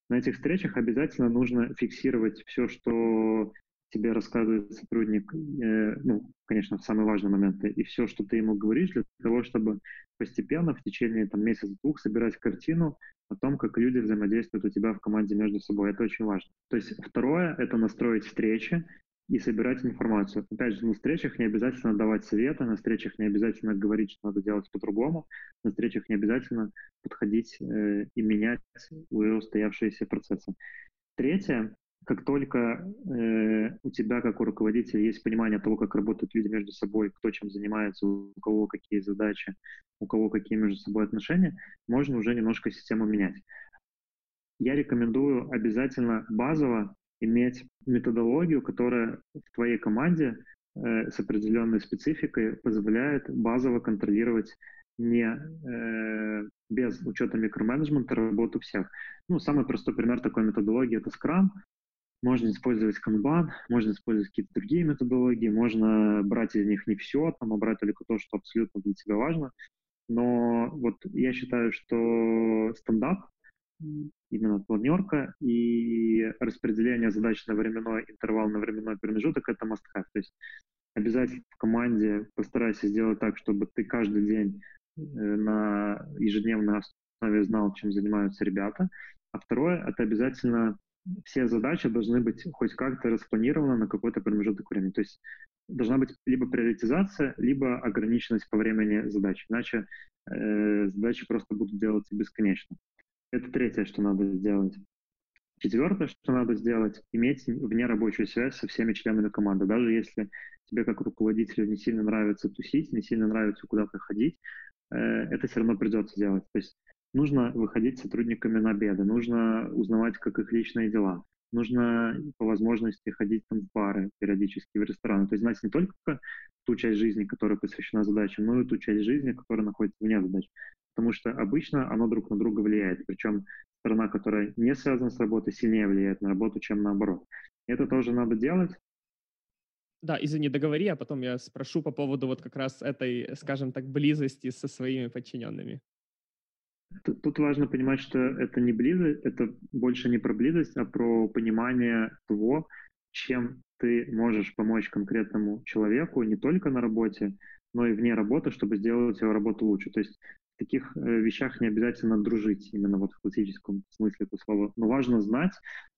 На этих встречах обязательно нужно фиксировать все, что тебе рассказывает сотрудник, э, ну, конечно, в самые важные моменты, и все, что ты ему говоришь, для того, чтобы постепенно в течение там, месяца-двух собирать картину о том, как люди взаимодействуют у тебя в команде между собой. Это очень важно. То есть второе — это настроить встречи и собирать информацию. Опять же, на встречах не обязательно давать советы, на встречах не обязательно говорить, что надо делать по-другому, на встречах не обязательно подходить э, и менять уже устоявшиеся процессы. Третье как только э, у тебя, как у руководителя, есть понимание того, как работают люди между собой, кто чем занимается, у кого какие задачи, у кого какие между собой отношения, можно уже немножко систему менять. Я рекомендую обязательно базово иметь методологию, которая в твоей команде э, с определенной спецификой позволяет базово контролировать не э, без учета микроменеджмента работу всех. Ну, самый простой пример такой методологии — это Scrum. можно использовать канбан, можно использовать какие-то другие методологии, можно брать из них не все, там, а брать только то, что абсолютно для тебя важно. Но вот я считаю, что стендап, именно планерка и распределение задач на временной интервал, на временной промежуток — это must-have. То есть обязательно в команде постарайся сделать так, чтобы ты каждый день э, на ежедневной основе знал, чем занимаются ребята. А второе — это обязательно все задачи должны быть хоть как-то распланированы на какой-то промежуток времени. То есть должна быть либо приоритизация, либо ограниченность по времени задач. Иначе э, задачи просто будут делаться бесконечно. Это третье, что надо сделать. Четвертое, что надо сделать, иметь внерабочую связь со всеми членами команды. Даже если тебе как руководителю не сильно нравится тусить, не сильно нравится куда-то ходить, э, это все равно придется делать. То есть нужно выходить с сотрудниками на обеды, нужно узнавать, как их личные дела, нужно по возможности ходить там в бары периодически, в рестораны. То есть знать не только ту часть жизни, которая посвящена задачам, но и ту часть жизни, которая находится вне задач. Потому что обычно оно друг на друга влияет. Причем сторона, которая не связана с работой, сильнее влияет на работу, чем наоборот. Это тоже надо делать. Да, извини, договори, а потом я спрошу по поводу вот как раз этой, скажем так, близости со своими подчиненными. Тут, тут важно понимать, что это не близость, это больше не про близость, а про понимание того, чем ты можешь помочь конкретному человеку не только на работе, но и вне работы, чтобы сделать его работу лучше. То есть в таких э, вещах не обязательно дружить, именно вот в классическом смысле этого слова. Но важно знать,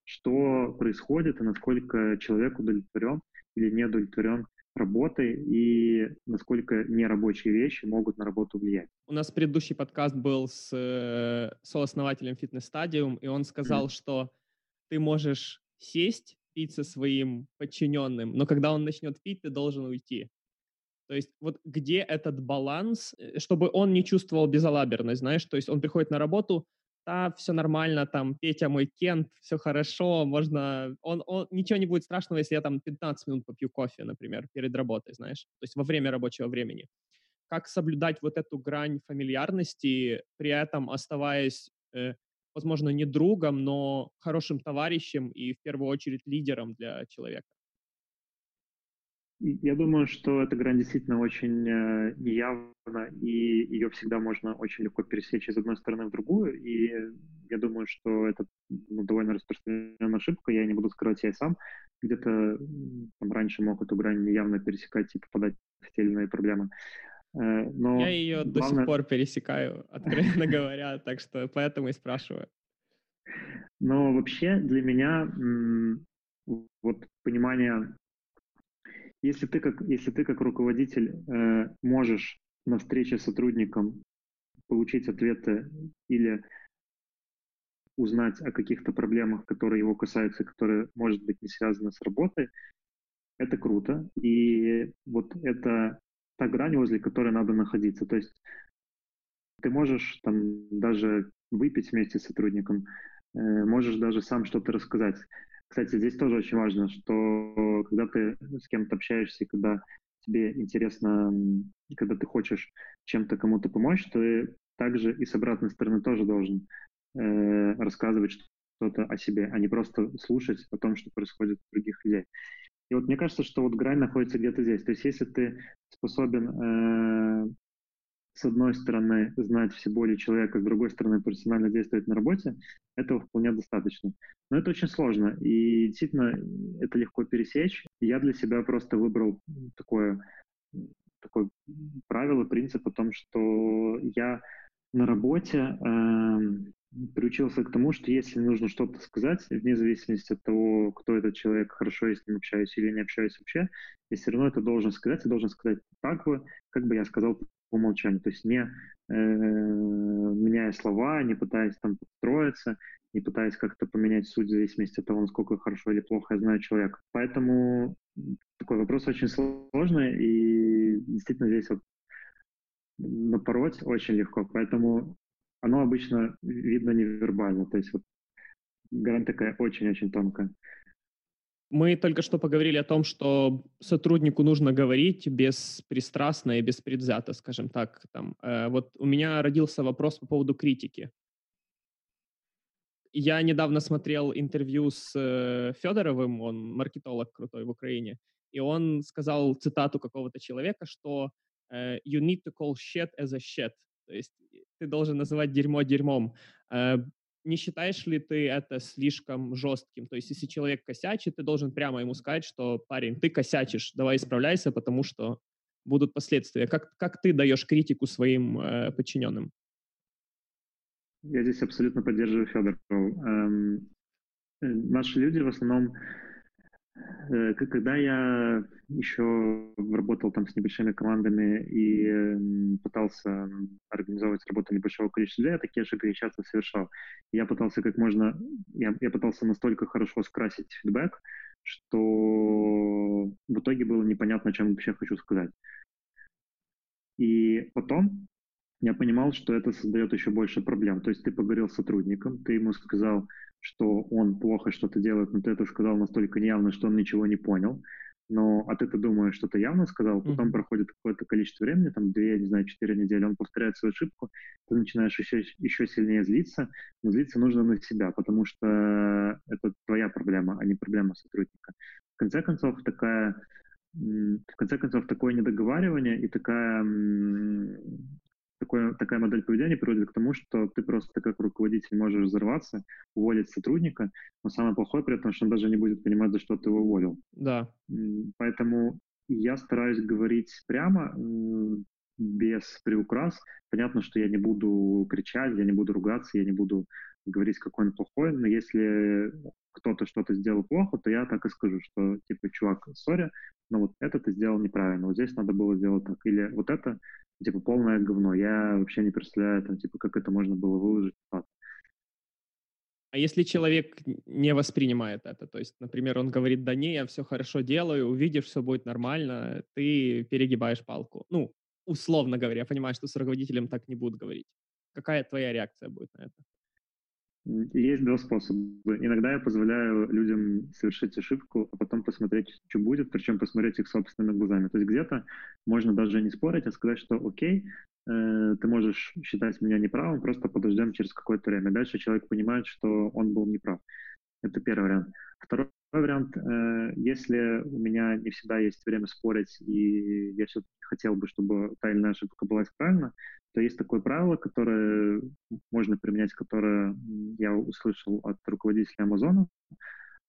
что происходит и насколько человек удовлетворен или не удовлетворен работы и насколько нерабочие вещи могут на работу влиять. У нас предыдущий подкаст был с э, сооснователем Stadium, и он сказал, mm. что ты можешь сесть, пить со своим подчиненным, но когда он начнет пить, ты должен уйти. То есть вот где этот баланс, э, чтобы он не чувствовал безалаберность, знаешь, то есть он приходит на работу, да, все нормально, там, Петя мой Кент, все хорошо, можно, он, он, ничего не будет страшного, если я там 15 минут попью кофе, например, перед работой, знаешь, то есть во время рабочего времени. Как соблюдать вот эту грань фамильярности, при этом оставаясь, э, возможно, не другом, но хорошим товарищем и в первую очередь лидером для человека? Я думаю, что эта грань действительно очень э, неявна, и ее всегда можно очень легко пересечь из одной стороны в другую. И я думаю, что это ну, довольно распространенная ошибка. Я не буду скрывать, я и сам где-то там, раньше мог эту грань неявно пересекать и попадать в те или иные проблемы. Э, но я ее главное... до сих пор пересекаю, откровенно говоря, так что поэтому и спрашиваю. Но вообще для меня вот понимание если ты как, если ты как руководитель э, можешь на встрече с сотрудником получить ответы или узнать о каких-то проблемах, которые его касаются, которые, может быть, не связаны с работой, это круто. И вот это та грань, возле которой надо находиться. То есть ты можешь там даже выпить вместе с сотрудником, э, можешь даже сам что-то рассказать. Кстати, здесь тоже очень важно, что когда ты с кем-то общаешься, когда тебе интересно, когда ты хочешь чем-то кому-то помочь, ты также и с обратной стороны тоже должен э, рассказывать что-то о себе, а не просто слушать о том, что происходит у других людей. И вот мне кажется, что вот грань находится где-то здесь. То есть если ты способен э, с одной стороны, знать все боли человека, с другой стороны, профессионально действовать на работе, этого вполне достаточно. Но это очень сложно, и действительно это легко пересечь. Я для себя просто выбрал такое, такое правило, принцип о том, что я на работе э, приучился к тому, что если нужно что-то сказать, вне зависимости от того, кто этот человек, хорошо я с ним общаюсь или не общаюсь вообще, я все равно это должен сказать, и должен сказать так бы, как бы я сказал по умолчанию. То есть не э, меняя слова, не пытаясь там подстроиться, не пытаясь как-то поменять суть в зависимости от того, насколько хорошо или плохо я знаю человека. Поэтому такой вопрос очень сложный, и действительно здесь вот напороть очень легко. Поэтому оно обычно видно невербально. То есть вот грань такая очень-очень тонкая. Мы только что поговорили о том, что сотруднику нужно говорить беспристрастно и беспредвзято, скажем так. Там, э, вот у меня родился вопрос по поводу критики. Я недавно смотрел интервью с э, Федоровым, он маркетолог крутой в Украине, и он сказал цитату какого-то человека, что э, «you need to call shit as a shit», то есть ты должен называть дерьмо дерьмом. Э, не считаешь ли ты это слишком жестким? То есть если человек косячит, ты должен прямо ему сказать, что парень, ты косячишь, давай исправляйся, потому что будут последствия. Как, как ты даешь критику своим э, подчиненным? Я здесь абсолютно поддерживаю Федор. Эм, э, наши люди в основном, когда я еще работал там с небольшими командами и э, пытался организовывать работу небольшого количества людей, я такие ошибки часто совершал. Я пытался как можно, я, я пытался настолько хорошо скрасить фидбэк, что в итоге было непонятно, чем вообще хочу сказать. И потом я понимал, что это создает еще больше проблем. То есть ты поговорил с сотрудником, ты ему сказал, что он плохо что-то делает, но ты это сказал настолько неявно, что он ничего не понял. Но а ты-то думаешь, что ты явно сказал, потом mm-hmm. проходит какое-то количество времени, там две, не знаю, четыре недели, он повторяет свою ошибку, ты начинаешь еще, еще сильнее злиться, но злиться нужно на себя, потому что это твоя проблема, а не проблема сотрудника. В конце концов, такая в конце концов, такое недоговаривание и такая такое, такая модель поведения приводит к тому, что ты просто как руководитель можешь взорваться, уволить сотрудника, но самое плохое при этом, что он даже не будет понимать, за что ты его уволил. Да. Поэтому я стараюсь говорить прямо, без приукрас. Понятно, что я не буду кричать, я не буду ругаться, я не буду говорить, какой он плохой, но если кто-то что-то сделал плохо, то я так и скажу, что, типа, чувак, сори, но вот это ты сделал неправильно, вот здесь надо было сделать так. Или вот это типа, полное говно. Я вообще не представляю, там, типа, как это можно было выложить. А если человек не воспринимает это, то есть, например, он говорит, да не, я все хорошо делаю, увидишь, все будет нормально, ты перегибаешь палку. Ну, условно говоря, я понимаю, что с руководителем так не будут говорить. Какая твоя реакция будет на это? Есть два способа. Иногда я позволяю людям совершить ошибку, а потом посмотреть, что будет, причем посмотреть их собственными глазами. То есть где-то можно даже не спорить, а сказать, что окей, э, ты можешь считать меня неправым, просто подождем через какое-то время. Дальше человек понимает, что он был неправ. Это первый вариант. Второй вариант, э, если у меня не всегда есть время спорить, и я все-таки хотел бы, чтобы та или иная ошибка была исправлена, то есть такое правило, которое можно применять, которое я услышал от руководителя Амазона,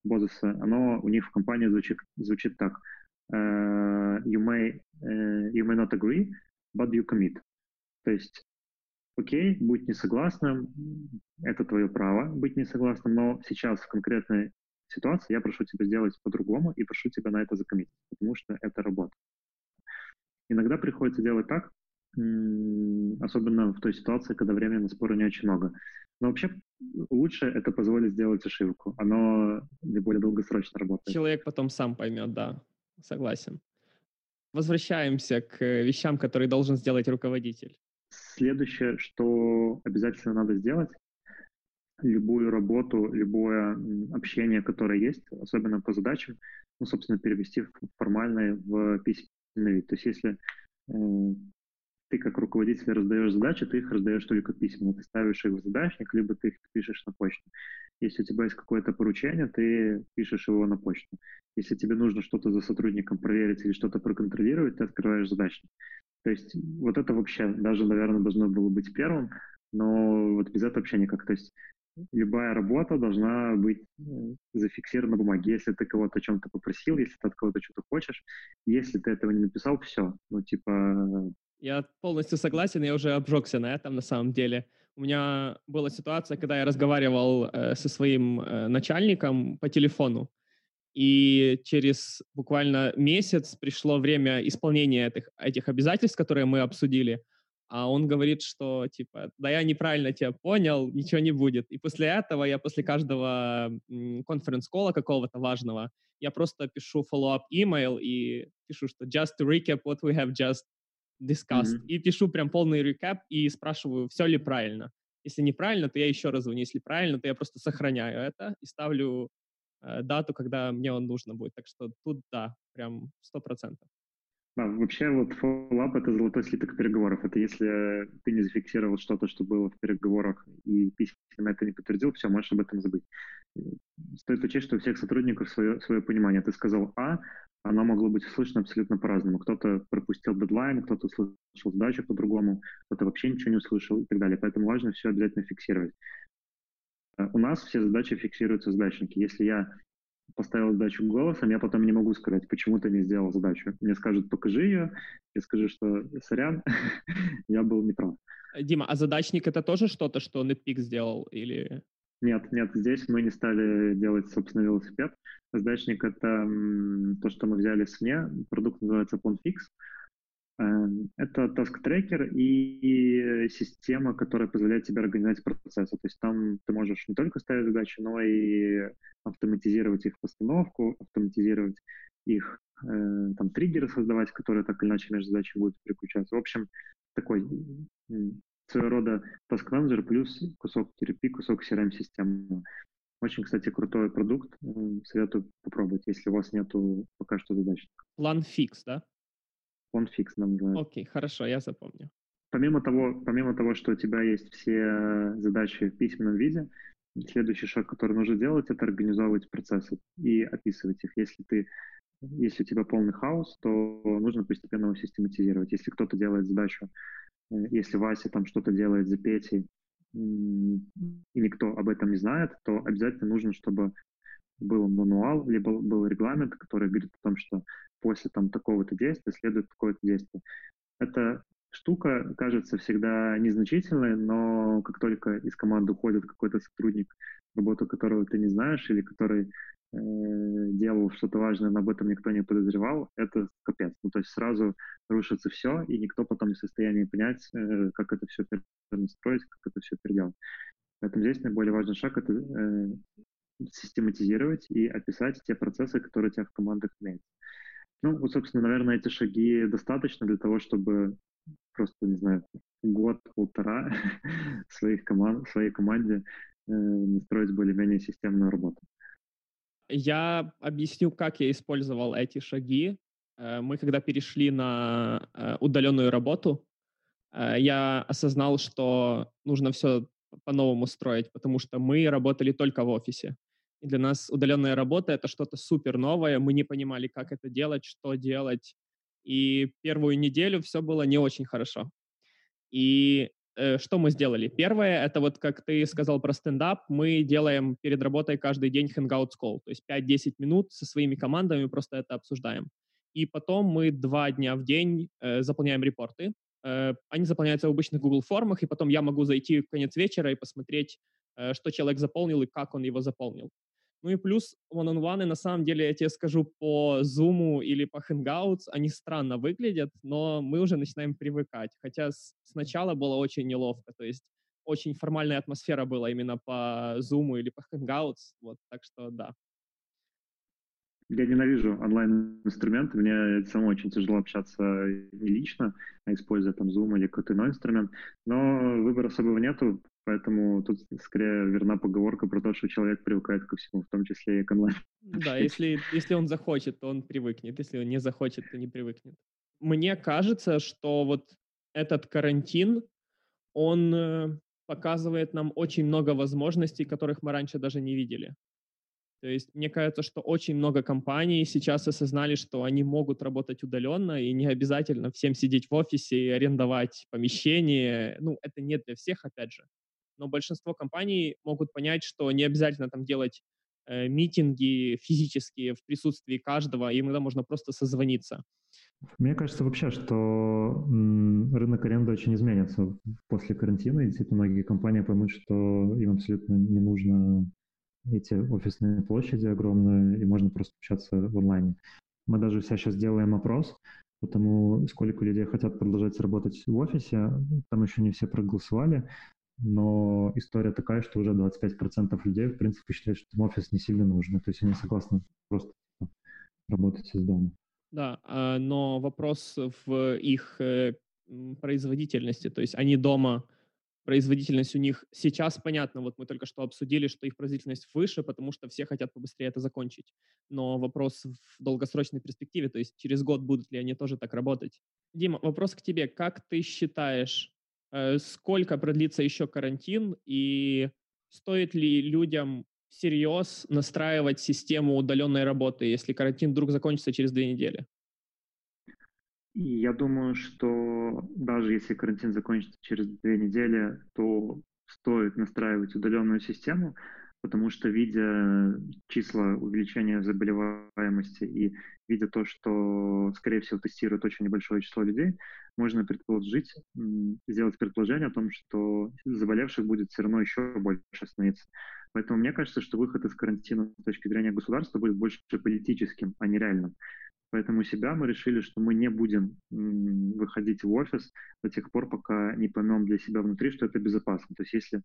Бозеса, оно у них в компании звучит, звучит так. Uh, you, may, uh, you may not agree, but you commit. То есть, окей, будь не согласным, это твое право быть не согласным, но сейчас в конкретной ситуации я прошу тебя сделать по-другому и прошу тебя на это закоммитить, потому что это работа. Иногда приходится делать так, особенно в той ситуации, когда времени на споры не очень много. Но вообще лучше это позволить сделать ошибку. Оно более долгосрочно работает. Человек потом сам поймет, да, согласен. Возвращаемся к вещам, которые должен сделать руководитель. Следующее, что обязательно надо сделать, любую работу, любое общение, которое есть, особенно по задачам, ну, собственно, перевести в формальное в письменный вид. То есть если э, ты как руководитель раздаешь задачи, ты их раздаешь только письменно. Ты ставишь их в задачник, либо ты их пишешь на почту. Если у тебя есть какое-то поручение, ты пишешь его на почту. Если тебе нужно что-то за сотрудником проверить или что-то проконтролировать, ты открываешь задачник. То есть вот это вообще даже, наверное, должно было быть первым, но вот без этого вообще никак. То есть любая работа должна быть э, зафиксирована на бумаге. Если ты кого-то о чем-то попросил, если ты от кого-то что-то хочешь, если ты этого не написал, все. Ну, типа, я полностью согласен, я уже обжегся на этом на самом деле. У меня была ситуация, когда я разговаривал э, со своим э, начальником по телефону, и через буквально месяц пришло время исполнения этих, этих обязательств, которые мы обсудили, а он говорит, что типа, да я неправильно тебя понял, ничего не будет. И после этого я после каждого конференц-кола какого-то важного, я просто пишу follow-up email и пишу, что just to recap what we have just discussed, mm-hmm. и пишу прям полный рекап и спрашиваю, все ли правильно. Если неправильно, то я еще раз звоню. Если правильно, то я просто сохраняю это и ставлю э, дату, когда мне он нужно будет. Так что тут да, прям сто процентов. Да, вообще вот follow-up — это золотой слиток переговоров. Это если ты не зафиксировал что-то, что было в переговорах, и письменно это не подтвердил, все, можешь об этом забыть. Стоит учесть, что у всех сотрудников свое, свое понимание. Ты сказал А, оно могло быть услышано абсолютно по-разному. Кто-то пропустил дедлайн, кто-то услышал задачу по-другому, кто-то вообще ничего не услышал и так далее. Поэтому важно все обязательно фиксировать. Э, у нас все задачи фиксируются в задачнике. Если я поставил задачу голосом, я потом не могу сказать, почему ты не сделал задачу. Мне скажут, покажи ее, я скажу, что сорян, я был неправ. Дима, а задачник это тоже что-то, что Netpeak сделал или... Нет, нет, здесь мы не стали делать, собственно, велосипед. Задачник — это то, что мы взяли с мне. Продукт называется PonFix. Эм, это task-трекер и система, которая позволяет тебе организовать процессы. То есть там ты можешь не только ставить задачи, но и автоматизировать их постановку, автоматизировать их э, там триггеры создавать, которые так или иначе между задачами будут переключаться. В общем, такой своего рода task manager плюс кусок терапии, кусок CRM-системы. Очень, кстати, крутой продукт. Советую попробовать, если у вас нету пока что задач. План фикс, да? Он фикс нам называется. Окей, хорошо, я запомню. Помимо того, помимо того, что у тебя есть все задачи в письменном виде, следующий шаг, который нужно делать, это организовывать процессы и описывать их. Если ты если у тебя полный хаос, то нужно постепенно его систематизировать. Если кто-то делает задачу, э, если Вася там что-то делает за Петей, и никто об этом не знает, то обязательно нужно, чтобы был мануал, либо был регламент, который говорит о том, что после там такого-то действия следует такое-то действие. Эта штука кажется всегда незначительной, но как только из команды уходит какой-то сотрудник, работу которого ты не знаешь, или который э, делал что-то важное, но об этом никто не подозревал, это капец. Ну, то есть сразу рушится все, и никто потом не в состоянии понять, э, как это все настроить, как это все переделать. Поэтому здесь наиболее важный шаг — это э, систематизировать и описать те процессы, которые у тебя в командах имеются. Ну, вот, собственно, наверное, эти шаги достаточно для того, чтобы просто, не знаю, год-полтора своих команд, своей команде э, настроить более-менее системную работу. Я объясню, как я использовал эти шаги. Э, мы, когда перешли на э, удаленную работу, э, я осознал, что нужно все по-новому строить, потому что мы работали только в офисе. И для нас удаленная работа — это что-то супер новое. Мы не понимали, как это делать, что делать. И первую неделю все было не очень хорошо. И э, что мы сделали? Первое — это вот, как ты сказал про стендап, мы делаем перед работой каждый день hangout call, то есть 5-10 минут со своими командами просто это обсуждаем. И потом мы два дня в день э, заполняем репорты. Э, они заполняются в обычных Google формах, и потом я могу зайти в конец вечера и посмотреть, э, что человек заполнил и как он его заполнил. Ну и плюс one-on-one, на самом деле, я тебе скажу, по Zoom или по Hangouts они странно выглядят, но мы уже начинаем привыкать. Хотя сначала было очень неловко, то есть очень формальная атмосфера была именно по Zoom или по Hangouts, вот, так что да. Я ненавижу онлайн-инструменты, мне самому очень тяжело общаться не лично, а используя там Zoom или какой-то иной инструмент, но выбора особого нету, Поэтому тут скорее верна поговорка про то, что человек привыкает ко всему, в том числе и к онлайн. Да, если, если он захочет, то он привыкнет. Если он не захочет, то не привыкнет. Мне кажется, что вот этот карантин, он э, показывает нам очень много возможностей, которых мы раньше даже не видели. То есть мне кажется, что очень много компаний сейчас осознали, что они могут работать удаленно, и не обязательно всем сидеть в офисе и арендовать помещение. Ну, это не для всех, опять же но большинство компаний могут понять, что не обязательно там делать э, митинги физические в присутствии каждого, и иногда можно просто созвониться. Мне кажется вообще, что рынок аренды очень изменится после карантина, и действительно многие компании поймут, что им абсолютно не нужно эти офисные площади огромные, и можно просто общаться в онлайне. Мы даже все сейчас делаем опрос, потому сколько людей хотят продолжать работать в офисе, там еще не все проголосовали, но история такая, что уже 25% людей, в принципе, считают, что им офис не сильно нужен. То есть они согласны просто типа, работать из дома. Да, а, но вопрос в их э, производительности. То есть они дома производительность у них сейчас понятно, вот мы только что обсудили, что их производительность выше, потому что все хотят побыстрее это закончить. Но вопрос в долгосрочной перспективе, то есть через год будут ли они тоже так работать. Дима, вопрос к тебе. Как ты считаешь, э, сколько продлится еще карантин и стоит ли людям всерьез настраивать систему удаленной работы, если карантин вдруг закончится через две недели? И я думаю, что даже если карантин закончится через две недели, то стоит настраивать удаленную систему, потому что видя числа увеличения заболеваемости и видя то, что, скорее всего, тестирует очень небольшое число людей, можно предположить, сделать предположение о том, что заболевших будет все равно еще больше становиться. Поэтому мне кажется, что выход из карантина с точки зрения государства будет больше политическим, а не реальным. Поэтому себя мы решили, что мы не будем выходить в офис до тех пор, пока не поймем для себя внутри, что это безопасно. То есть если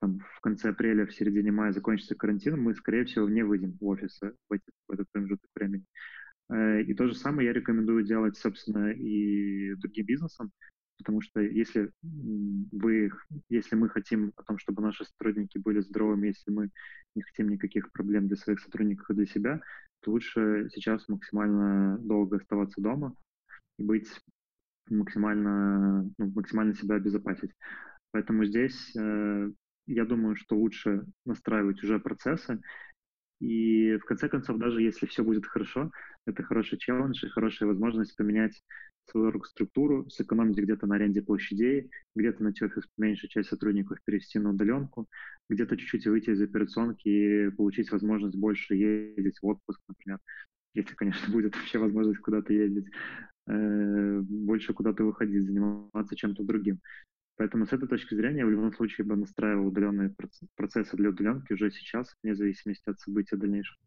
там, в конце апреля, в середине мая закончится карантин, мы, скорее всего, не выйдем в офис в, эти, в этот промежуток времени. Э, и то же самое я рекомендую делать, собственно, и другим бизнесам, потому что если вы, если мы хотим о том, чтобы наши сотрудники были здоровыми, если мы не хотим никаких проблем для своих сотрудников и для себя, лучше сейчас максимально долго оставаться дома и быть максимально, ну, максимально себя обезопасить. Поэтому здесь э, я думаю, что лучше настраивать уже процессы. И в конце концов, даже если все будет хорошо, это хороший челлендж и хорошая возможность поменять свою структуру, сэкономить где-то на аренде площадей, где-то найти офис меньше часть сотрудников перевести на удаленку, где-то чуть-чуть выйти из операционки и получить возможность больше ездить в отпуск, например, если, конечно, будет вообще возможность куда-то ездить, э, больше куда-то выходить, заниматься чем-то другим. Поэтому с этой точки зрения я в любом случае бы настраивал удаленные процессы для удаленки уже сейчас, вне зависимости от событий дальнейших.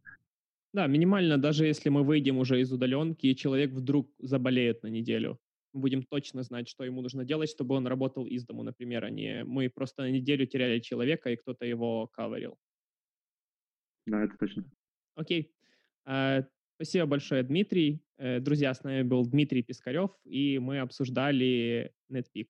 Да, минимально, даже если мы выйдем уже из удаленки, и человек вдруг заболеет на неделю, мы будем точно знать, что ему нужно делать, чтобы он работал из дому, например, а не мы просто на неделю теряли человека, и кто-то его каверил. Да, это точно. Окей. А, спасибо большое, Дмитрий. Э, друзья, с нами был Дмитрий Пискарев, и мы обсуждали NetPeak.